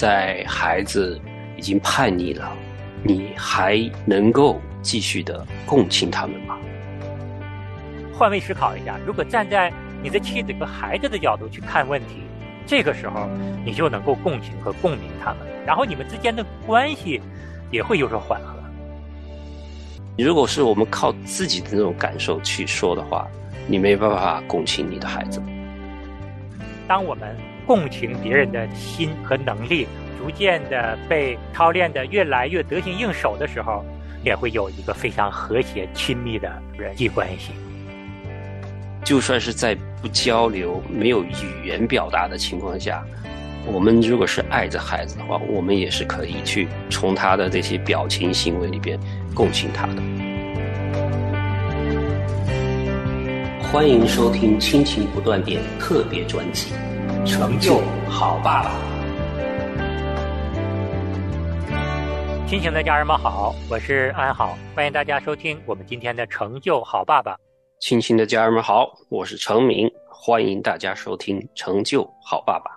在孩子已经叛逆了，你还能够继续的共情他们吗？换位思考一下，如果站在你的妻子和孩子的角度去看问题，这个时候你就能够共情和共鸣他们，然后你们之间的关系也会有所缓和。如果是我们靠自己的那种感受去说的话，你没办法共情你的孩子。当我们共情别人的心和能力逐渐的被操练的越来越得心应手的时候，也会有一个非常和谐亲密的人际关系。就算是在不交流、没有语言表达的情况下，我们如果是爱着孩子的话，我们也是可以去从他的这些表情、行为里边共情他的。欢迎收听《亲情不断电》特别专辑《成就好爸爸》。亲情的家人们好，我是安好，欢迎大家收听我们今天的《成就好爸爸》。亲情的家人们好，我是程明，欢迎大家收听《成就好爸爸》。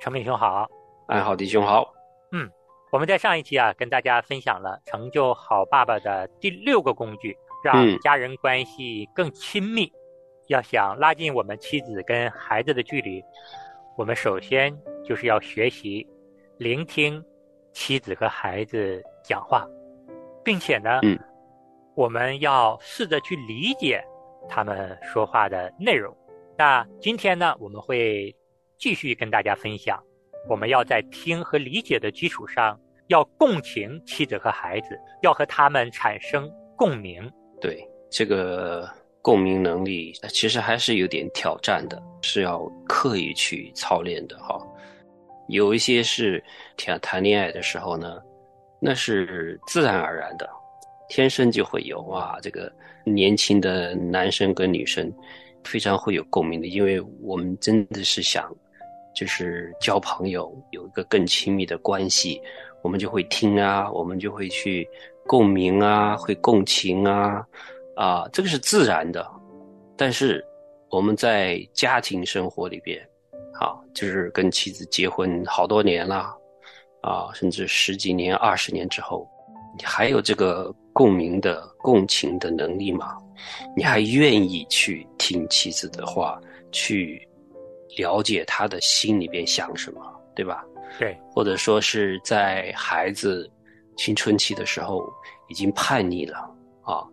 程明兄好，安好弟兄好。嗯，我们在上一期啊，跟大家分享了《成就好爸爸》的第六个工具，让家人关系更亲密。要想拉近我们妻子跟孩子的距离，我们首先就是要学习聆听妻子和孩子讲话，并且呢，嗯，我们要试着去理解。他们说话的内容。那今天呢，我们会继续跟大家分享，我们要在听和理解的基础上，要共情妻子和孩子，要和他们产生共鸣。对这个共鸣能力，其实还是有点挑战的，是要刻意去操练的哈。有一些是谈谈恋爱的时候呢，那是自然而然的，天生就会有哇这个。年轻的男生跟女生非常会有共鸣的，因为我们真的是想，就是交朋友，有一个更亲密的关系，我们就会听啊，我们就会去共鸣啊，会共情啊，啊，这个是自然的。但是我们在家庭生活里边，啊，就是跟妻子结婚好多年了，啊，甚至十几年、二十年之后，你还有这个。共鸣的共情的能力吗？你还愿意去听妻子的话，去了解他的心里边想什么，对吧？对，或者说是在孩子青春期的时候已经叛逆了啊，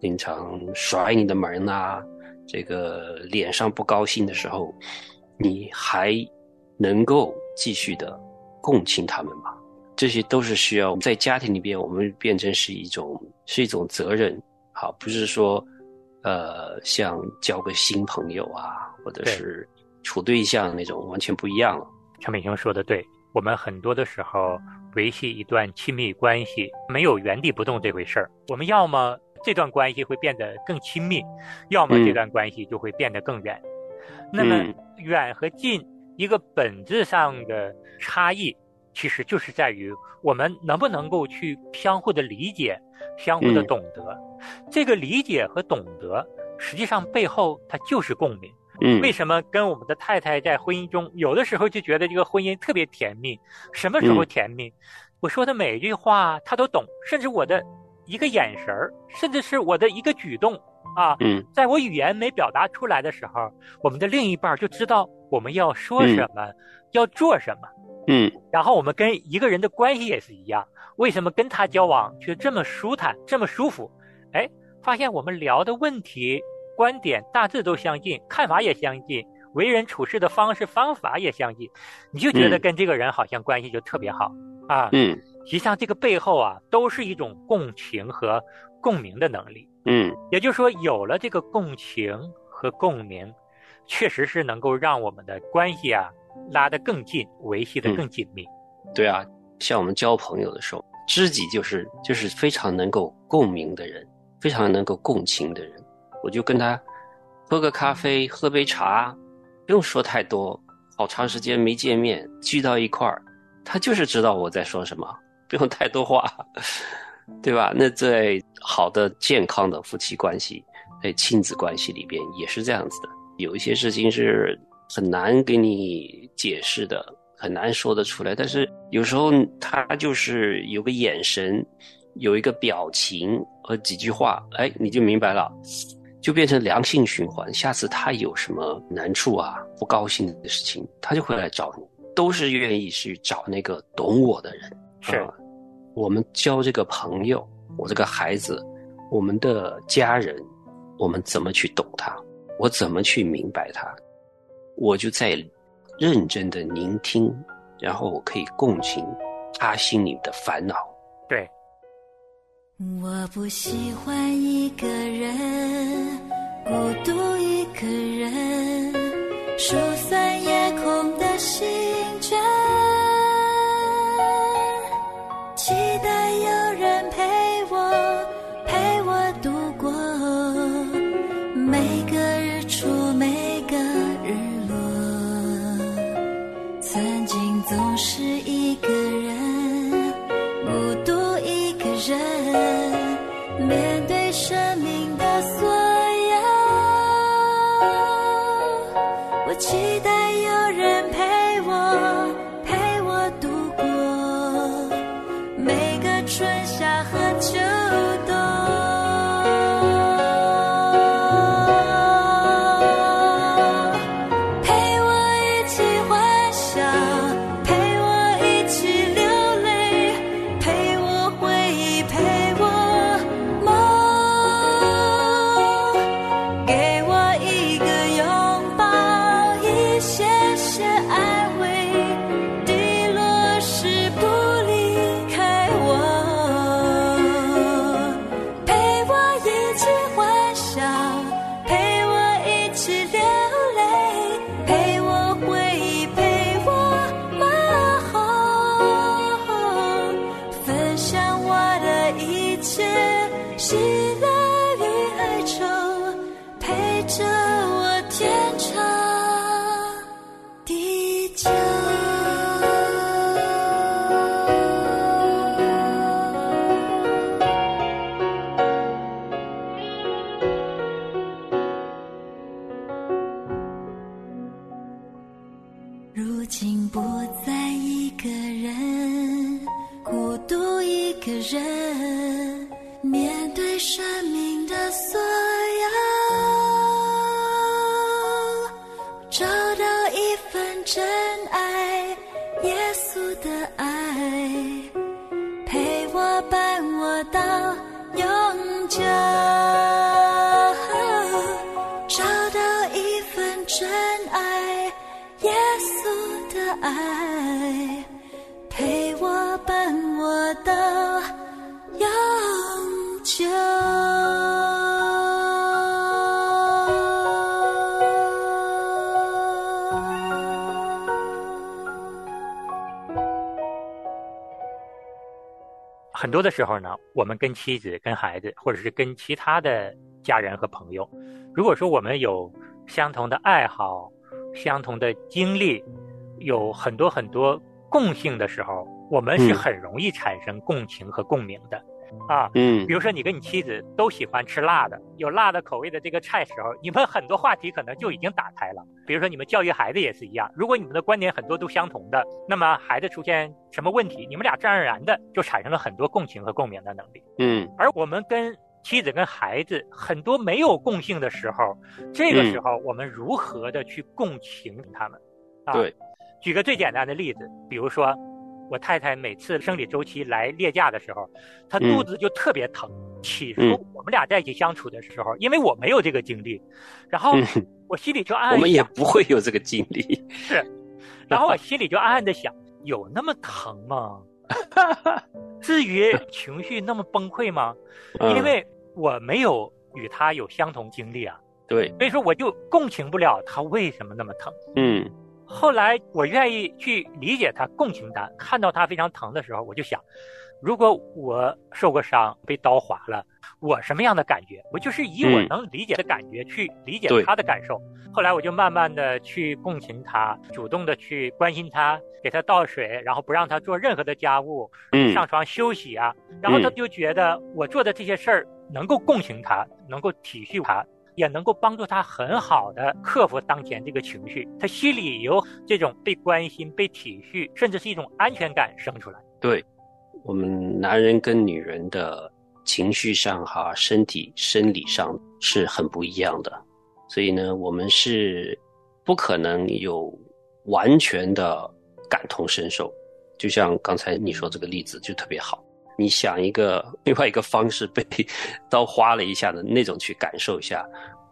经常甩你的门呐，这个脸上不高兴的时候，你还能够继续的共情他们吗？这些都是需要在家庭里边，我们变成是一种是一种责任，好，不是说，呃，像交个新朋友啊，或者是处对象那种，完全不一样了。陈美兄说的对，我们很多的时候维系一段亲密关系，没有原地不动这回事儿。我们要么这段关系会变得更亲密，要么这段关系就会变得更远。那么远和近一个本质上的差异。其实就是在于我们能不能够去相互的理解，相互的懂得。这个理解和懂得，实际上背后它就是共鸣。嗯，为什么跟我们的太太在婚姻中，有的时候就觉得这个婚姻特别甜蜜？什么时候甜蜜？我说的每一句话她都懂，甚至我的一个眼神儿，甚至是我的一个举动啊，嗯，在我语言没表达出来的时候，我们的另一半就知道我们要说什么，要做什么。嗯，然后我们跟一个人的关系也是一样，为什么跟他交往却这么舒坦、这么舒服？哎，发现我们聊的问题、观点大致都相近，看法也相近，为人处事的方式方法也相近，你就觉得跟这个人好像关系就特别好啊。嗯，实际上这个背后啊，都是一种共情和共鸣的能力。嗯，也就是说，有了这个共情和共鸣，确实是能够让我们的关系啊。拉得更近，维系得更紧密。对啊，像我们交朋友的时候，知己就是就是非常能够共鸣的人，非常能够共情的人。我就跟他喝个咖啡，喝杯茶，不用说太多。好长时间没见面，聚到一块儿，他就是知道我在说什么，不用太多话，对吧？那在好的健康的夫妻关系、在亲子关系里边也是这样子的。有一些事情是。很难给你解释的，很难说得出来。但是有时候他就是有个眼神，有一个表情和几句话，哎，你就明白了，就变成良性循环。下次他有什么难处啊、不高兴的事情，他就会来找你，都是愿意去找那个懂我的人。是，我们交这个朋友，我这个孩子，我们的家人，我们怎么去懂他？我怎么去明白他？我就在认真的聆听，然后我可以共情他心里的烦恼。对，我不喜欢一个人，孤独一个人，疏散夜空的心卷，下河很多的时候呢，我们跟妻子、跟孩子，或者是跟其他的家人和朋友，如果说我们有相同的爱好、相同的经历，有很多很多共性的时候，我们是嗯很容易产生共情和共鸣的。啊，嗯比如说你跟你妻子都喜欢吃辣的，有辣的口味的这个菜时候，你们很多话题可能就已经打开了。比如说你们教育孩子也是一样，如果你们的观点很多都相同的，那么孩子出现什么问题，你们俩自然而然的就产生了很多共情和共鸣的能力。嗯而我们跟妻子跟孩子很多没有共性的时候，这个时候我们如何的去共情他们？啊，对，举个最简单的例子，比如说我太太每次生理周期来例假的时候，她嗯肚子就特别疼。起初嗯我们俩在一起相处的时候，因为我没有这个经历，然后嗯，我心里就 暗暗我们也不会有这个经历。是，然后我心里就暗暗的想，有那么疼吗？至于情绪那么崩溃吗？因嗯为我没有与她有相同经历啊，对，所以说我就共情不了她为什么那么疼。嗯后来我愿意去理解他、共情他，看到他非常疼的时候，我就想，如果我受过伤、被刀划了，我什么样的感觉？我就是以我嗯能理解的感觉去理解他的感受。后来我就慢慢的去共情他，主动的去关心他，给他倒水，然后不让他做任何的家务，嗯上床休息啊。然后他嗯就觉得我做的这些事儿能够共情他，能够体恤他。也能够帮助他很好的克服当前这个情绪，他心里有这种被关心、被体恤，甚至是一种安全感生出来。对，我们男人跟女人的情绪上哈，身体生理上是很不一样的，所以呢，我们是不可能有完全的感同身受。就像刚才你说这个例子就特别好，你想一个另外一个方式被 刀划了一下的那种去感受一下，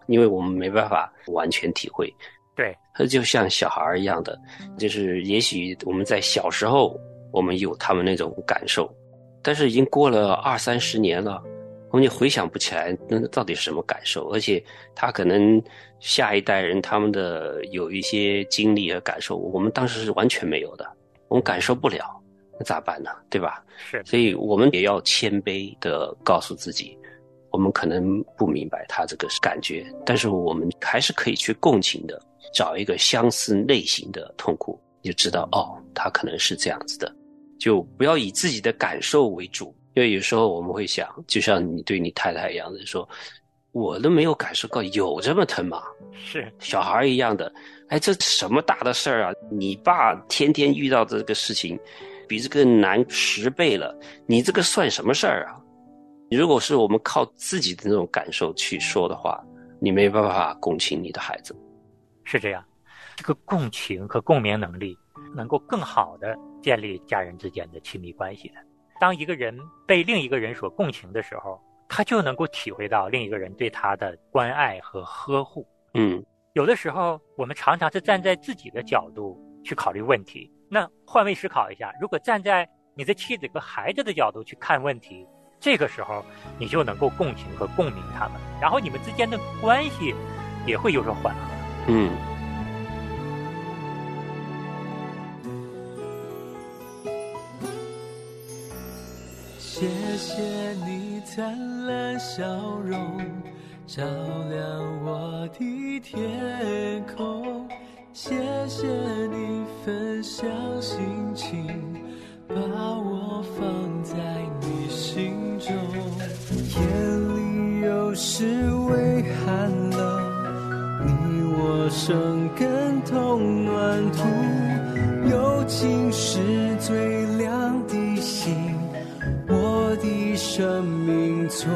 因为我们没办法完全体会。对，他就像小孩儿一样的，就是也许我们在小时候我们有他们那种感受，但是已经过了二三十年了，我们也回想不起来那到底是什么感受，而且他可能下一代人他们的有一些经历和感受，我们当时是完全没有的。我们感受不了，那咋办呢？对吧？是，所以我们也要谦卑的告诉自己，我们可能不明白他这个感觉，但是我们还是可以去共情的，找一个相似类型的痛苦，你就知道哦，他可能是这样子的，就不要以自己的感受为主，因为有时候我们会想，就像你对你太太一样的说，我都没有感受到有这么疼吗？是小孩一样的。哎，这什么大的事儿啊！你爸天天遇到这个事情，比这个难十倍了。你这个算什么事儿啊？如果是我们靠自己的那种感受去说的话，你没办法共情你的孩子。是这样，这个共情和共鸣能力能够更好的建立家人之间的亲密关系的。当一个人被另一个人所共情的时候，他就能够体会到另一个人对他的关爱和呵护。嗯。有的时候，我们常常是站在自己的角度去考虑问题。那换位思考一下，如果站在你的妻子和孩子的角度去看问题，这个时候你就能够共情和共鸣他们，然后你们之间的关系也会有所缓和。嗯。谢谢你灿烂笑容。照亮我的天空，谢谢你分享心情，把我放在你心中。夜里有时微寒冷，你我生根同暖土，友情是最亮的星，我的生命从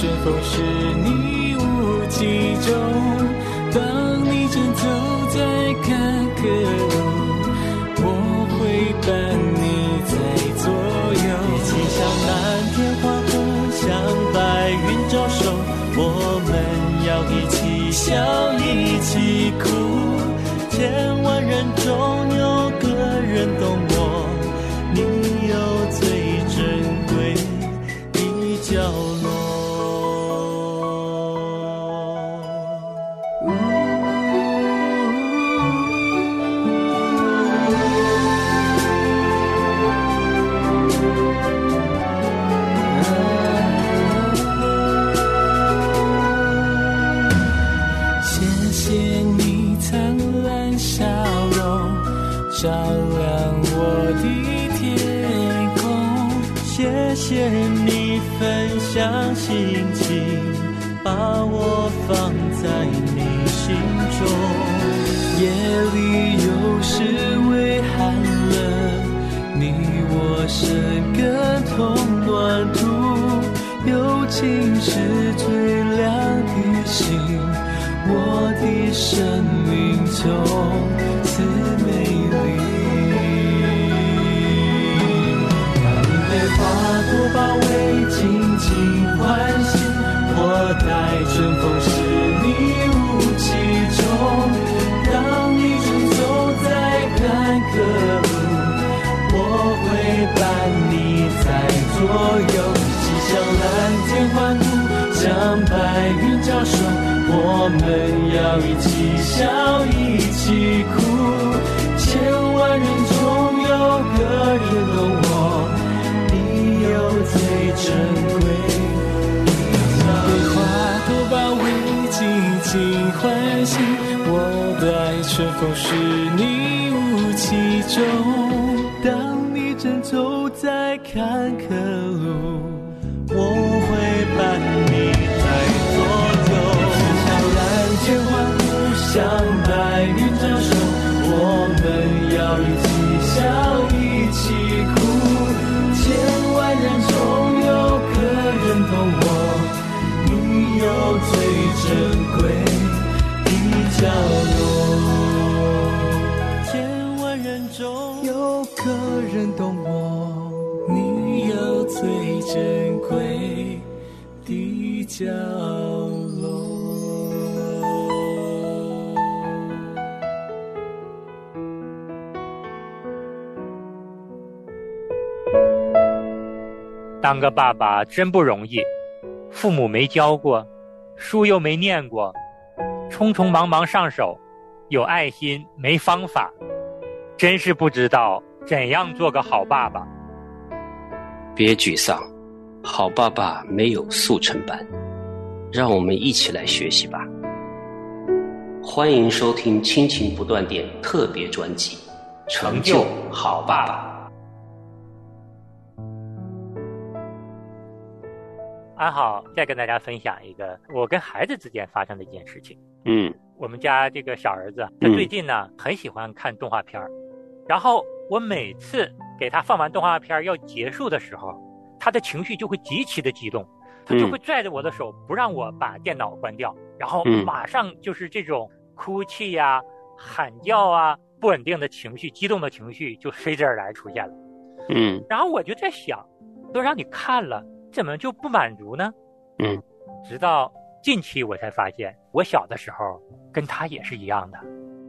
春风是你照亮我的天空。谢谢你分享心情，把我放在你心中。夜里有时微寒冷，你我生根同暖土，友情是最亮的星，我的生命中。春风十里无其中，当你正走在坎坷路，我会伴你在左右，一起向蓝天欢呼，向白云招手，我们要一起笑，一起哭，千万人中有个人懂我，你有最珍贵。欢喜我的爱春风是你雾气中？当你正走在坎坷路角落。当个爸爸真不容易，父母没教过，书又没念过，匆匆忙忙上手，有爱心没方法，真是不知道怎样做个好爸爸。别沮丧，好爸爸没有速成班，让我们一起来学习吧。欢迎收听亲情不断电特别专辑《成就好爸爸》。安好，再跟大家分享一个我跟孩子之间发生的一件事情。嗯我们家这个小儿子，他嗯最近呢、很喜欢看动画片儿，然后我每次给他放完动画片儿要结束的时候，他的情绪就会极其的激动，他就嗯会拽着我的手不让我把电脑关掉，然后嗯马上就是这种哭泣呀、喊叫啊、不稳定的情绪、激动的情绪就随之而来出现了。嗯然后我就在想，都让你看了，怎么就不满足呢？嗯，直到近期我才发现，我小的时候跟他也是一样的。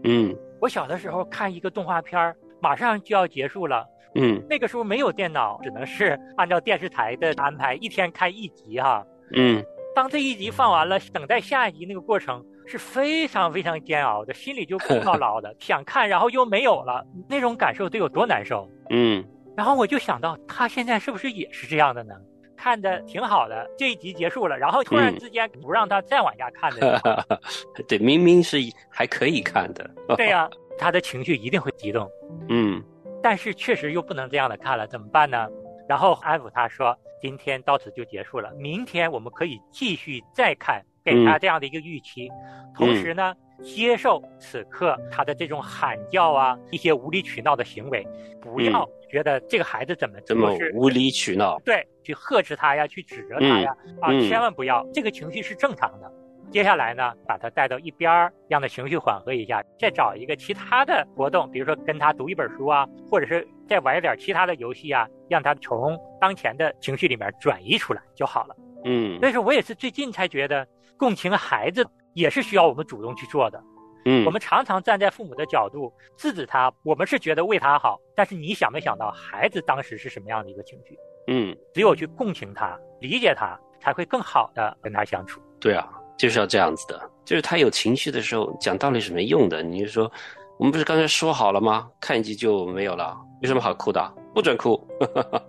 嗯我小的时候看一个动画片儿，马上就要结束了，嗯那个时候没有电脑，只能是按照电视台的安排，一天看一集哈。嗯当这一集放完了，等待下一集那个过程是非常非常煎熬的，心里就空落落的，想看然后又没有了，那种感受得有多难受。嗯然后我就想到，他现在是不是也是这样的呢？看的挺好的，这一集结束了，然后突然嗯之间不让他再往下看的时候，对，明明是还可以看的。对呀、他的情绪一定会激动。嗯但是确实又不能这样的看了，怎么办呢？然后安抚他说：“今天到此就结束了，明天我们可以继续再看，给他这样的一个预期。同时呢，接受此刻他的这种喊叫啊，一些无理取闹的行为，不要觉得这个孩子怎么这么是无理取闹。对，去呵斥他呀，去指责他呀，啊，嗯千万不要，这个情绪是正常的。接下来呢，把他带到一边儿，让他情绪缓和一下，再找一个其他的活动，比如说跟他读一本书啊，或者是再玩一点其他的游戏啊，让他从当前的情绪里面转移出来就好了。嗯但是我也是最近才觉得，共情孩子也是需要我们主动去做的。嗯，我们常常站在父母的角度制止他，我们是觉得为他好，但是你想没想到孩子当时是什么样的一个情绪？嗯只有去共情他、理解他，才会更好的跟他相处。对啊，就是要这样子的。就是他有情绪的时候，讲道理是没用的。你就说，我们不是刚才说好了吗？看一集就没有了，有什么好哭的？不准哭，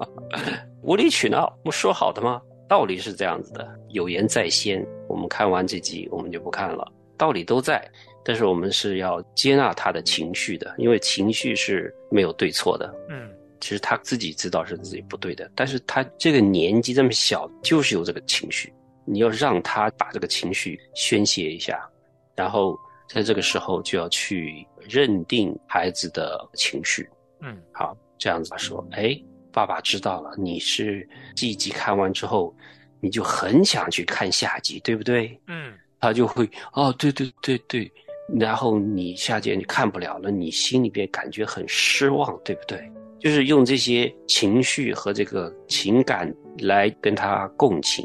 无理取闹，不说好的吗？道理是这样子的，有言在先。我们看完这集，我们就不看了，道理都在，但是我们是要接纳他的情绪的，因为情绪是没有对错的。嗯其实他自己知道是自己不对的，但是他这个年纪这么小，就是有这个情绪，你要让他把这个情绪宣泄一下，然后在这个时候就要去认定孩子的情绪。嗯好，这样子说，哎，爸爸知道了，你是这一集看完之后，你就很想去看下集，对不对？嗯他就会哦，对对对对，然后你下集你看不了了，你心里边感觉很失望，对不对？就是用这些情绪和这个情感来跟他共情，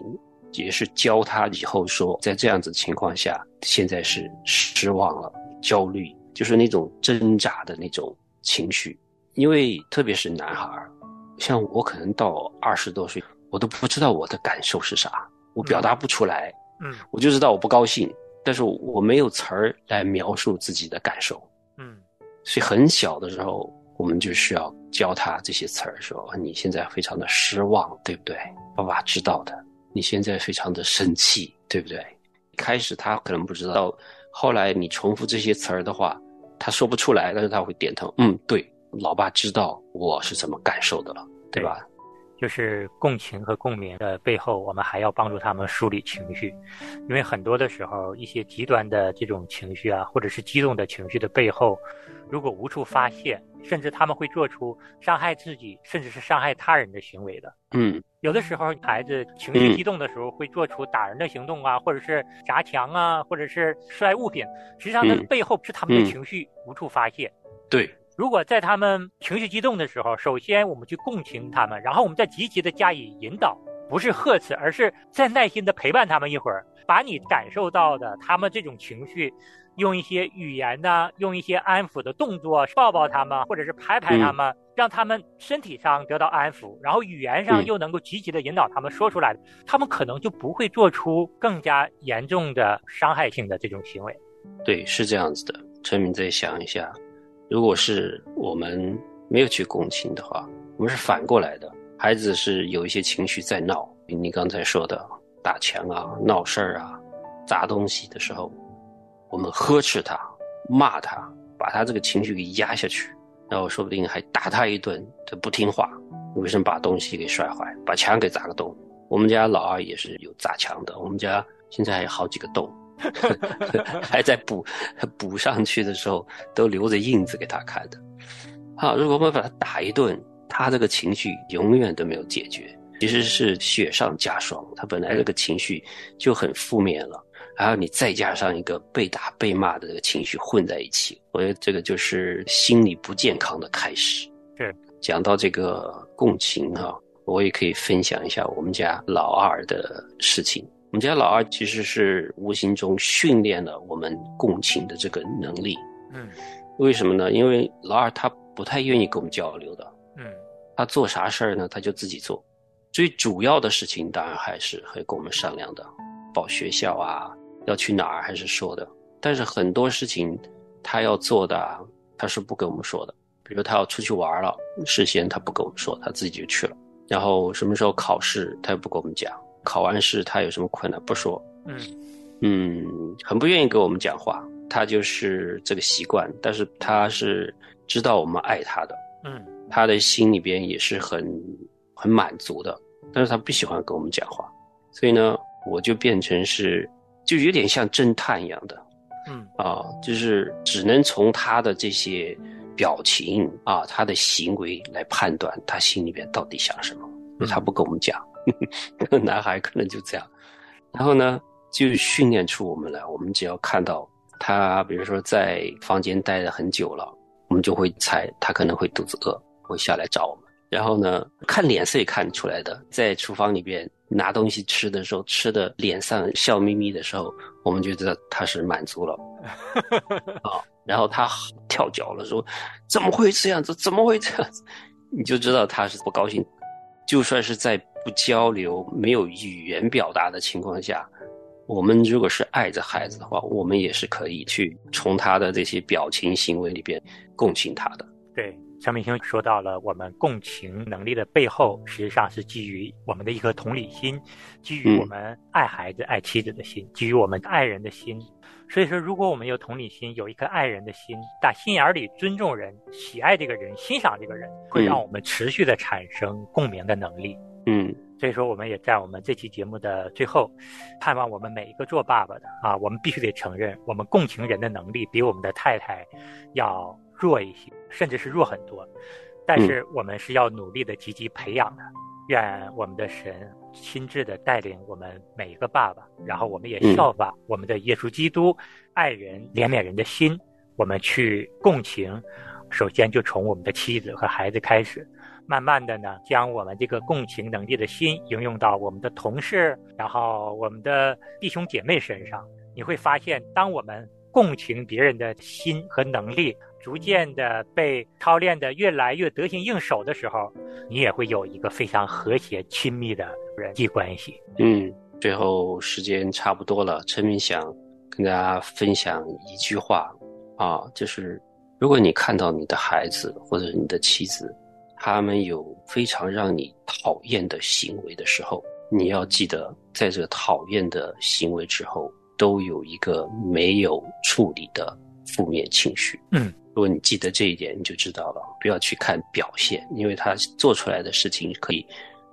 也是教他以后说，在这样子情况下，现在是失望了、焦虑，就是那种挣扎的那种情绪。因为特别是男孩儿，像我可能到二十多岁，我都不知道我的感受是啥，我表达不出来。嗯我就知道我不高兴，但是我没有词儿来描述自己的感受，嗯所以很小的时候，我们就需要教他这些词儿，说你现在非常的失望，对不对？爸爸知道的。你现在非常的生气，对不对？开始他可能不知道，后来你重复这些词儿的话，他说不出来，但是他会点头，嗯，对，老爸知道我是怎么感受的了。对吧？就是共情和共鸣的背后，我们还要帮助他们梳理情绪，因为很多的时候，一些极端的这种情绪啊，或者是激动的情绪的背后，如果无处发泄，甚至他们会做出伤害自己，甚至是伤害他人的行为的。嗯有的时候，孩子情绪激动的时候，会做出打人的行动啊，或者是砸墙啊，或者是摔物品。实际上，那嗯。背后是他们的嗯。情绪无处发泄。对，如果在他们情绪激动的时候，首先我们去共情他们，然后我们再积极的加以引导，不是呵斥，而是再耐心的陪伴他们一会儿，把你感受到的他们这种情绪，用一些语言呐、用一些安抚的动作抱抱他们，或者是拍拍他们，让他们身体上得到安抚，然后语言上嗯又能够积极的引导他们说出来，他们可能就不会做出更加严重的伤害性的这种行为。对，是这样子的。陈敏再想一下，如果是我们没有去共情的话，我们是反过来的，孩子是有一些情绪在闹，你刚才说的打墙啊、闹事儿啊、砸东西的时候，我们呵斥他、骂他，把他这个情绪给压下去，然后说不定还打他一顿，他不听话，为什么把东西给摔坏，把墙给砸个洞？我们家老二也是有砸墙的，我们家现在还有好几个洞。还在补补上去的时候，都留着印子给他看的。啊，如果我们把他打一顿，他这个情绪永远都没有解决，其实是雪上加霜。他本来这个情绪就很负面了，然后你再加上一个被打被骂的这个情绪混在一起，我觉得这个就是心理不健康的开始。是讲到这个共情哈、我也可以分享一下我们家老二的事情。我们家老二其实是无形中训练了我们共情的这个能力。嗯为什么呢？因为老二他不太愿意跟我们交流的，嗯他做啥事儿呢，他就自己做。最主要的事情当然还是会跟我们商量的，报学校啊，要去哪儿还是说的。但是很多事情他要做的啊，他是不跟我们说的。比如他要出去玩了，事先他不跟我们说，他自己就去了。然后什么时候考试，他也不跟我们讲。考完试他有什么困难不说，嗯嗯，很不愿意跟我们讲话。他就是这个习惯，但是他是知道我们爱他的，嗯他的心里边也是很很满足的，但是他不喜欢跟我们讲话，所以呢，我就变成是就有点像侦探一样的嗯。啊，就是只能从他的这些表情啊，他的行为来判断他心里边到底想什么，他不跟我们讲，男孩可能就这样，然后呢，就训练出我们来，我们只要看到他，比如说在房间待了很久了，我们就会猜他可能会肚子饿，会下来找我们。然后呢，看脸色也看出来的，在厨房里边拿东西吃的时候，吃的脸上笑眯眯的时候，我们就知道他是满足了 啊。然后他跳脚了，说：“怎么会这样子？怎么会这样子？”你就知道他是不高兴。就算是在不交流、没有语言表达的情况下，我们如果是爱着孩子的话，我们也是可以去从他的这些表情、行为里边共情他的。对，张明星说到了我们共情能力的背后，实际上是基于我们的一颗同理心，基于嗯我们爱孩子、爱妻子的心，基于我们爱人的心。所以说，如果我们有同理心，有一颗爱人的心，打心眼里尊重人、喜爱这个人、欣赏这个人，会让我们持续的产生共鸣的能力。嗯所以说，我们也在我们这期节目的最后，盼望我们每一个做爸爸的啊，我们必须得承认，我们共情人的能力比我们的太太要弱一些，甚至是弱很多。但是我们是要努力的积极培养的。愿我们的神亲自的带领我们每一个爸爸，然后我们也效法我们的耶稣基督，爱人、怜悯人的心，我们去共情。首先就从我们的妻子和孩子开始。慢慢的呢，将我们这个共情能力的心应用到我们的同事，然后我们的弟兄姐妹身上，你会发现，当我们共情别人的心和能力逐渐的被操练的越来越得心应手的时候，你也会有一个非常和谐亲密的人际关系。嗯，最后时间差不多了，陈明想跟大家分享一句话啊，就是如果你看到你的孩子或者你的妻子。他们有非常让你讨厌的行为的时候，你要记得，在这个讨厌的行为之后，都有一个没有处理的负面情绪。嗯，如果你记得这一点，你就知道了，不要去看表现，因为他做出来的事情可以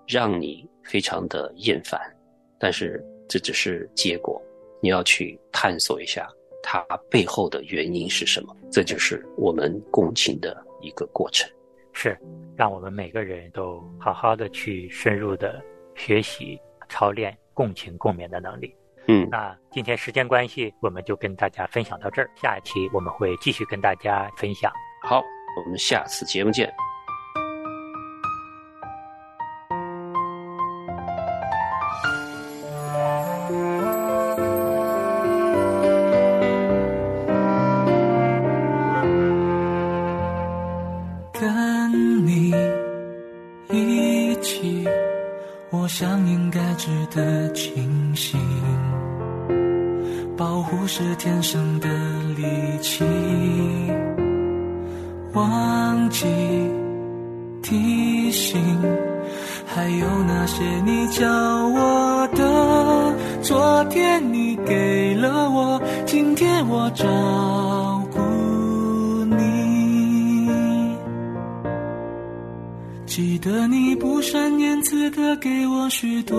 让你非常的厌烦，但是这只是结果，你要去探索一下它背后的原因是什么，这就是我们共情的一个过程。是，让我们每个人都好好的去深入的学习、操练共情共勉的能力。嗯，那今天时间关系，我们就跟大家分享到这儿。下一期我们会继续跟大家分享。好，我们下次节目见。跟你一起，我想应该值得天生的力气，忘记提醒，还有那些你教我的，昨天你给了我，今天我照顾你。记得你不善言辞的给我许多，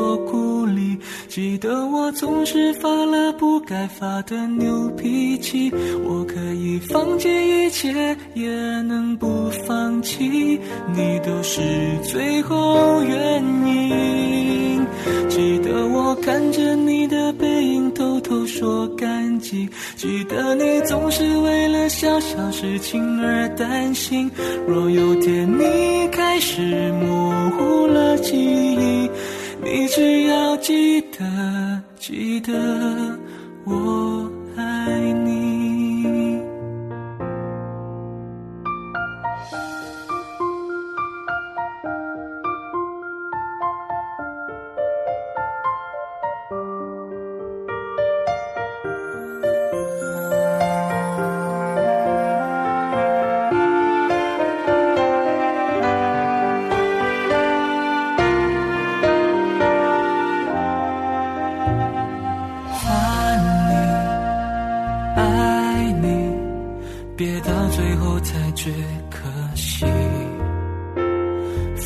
记得我总是发了不该发的牛脾气。我可以放弃一切，也能不放弃，你都是最后原因。记得我看着你的背影，偷偷说感激。记得你总是为了小小事情而担心。若有天你开始模糊了记忆，你只要记得，记得我。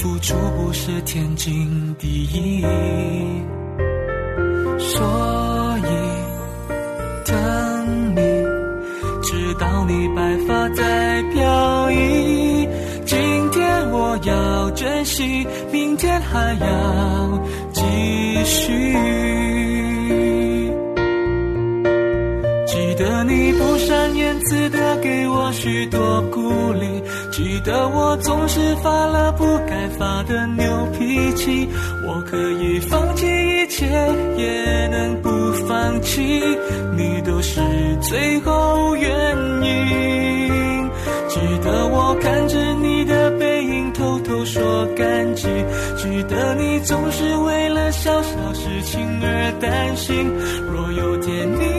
付出不是天经地义，所以等你，直到你白发在飘逸。今天我要珍惜，明天还要继续。得你不善言辞的给我许多鼓励，记得我总是发了不该发的牛脾气。我可以放弃一切，也能不放弃，你都是最后原因。记得我看着你的背影，偷偷说感激。记得你总是为了小小事情而担心。若有天你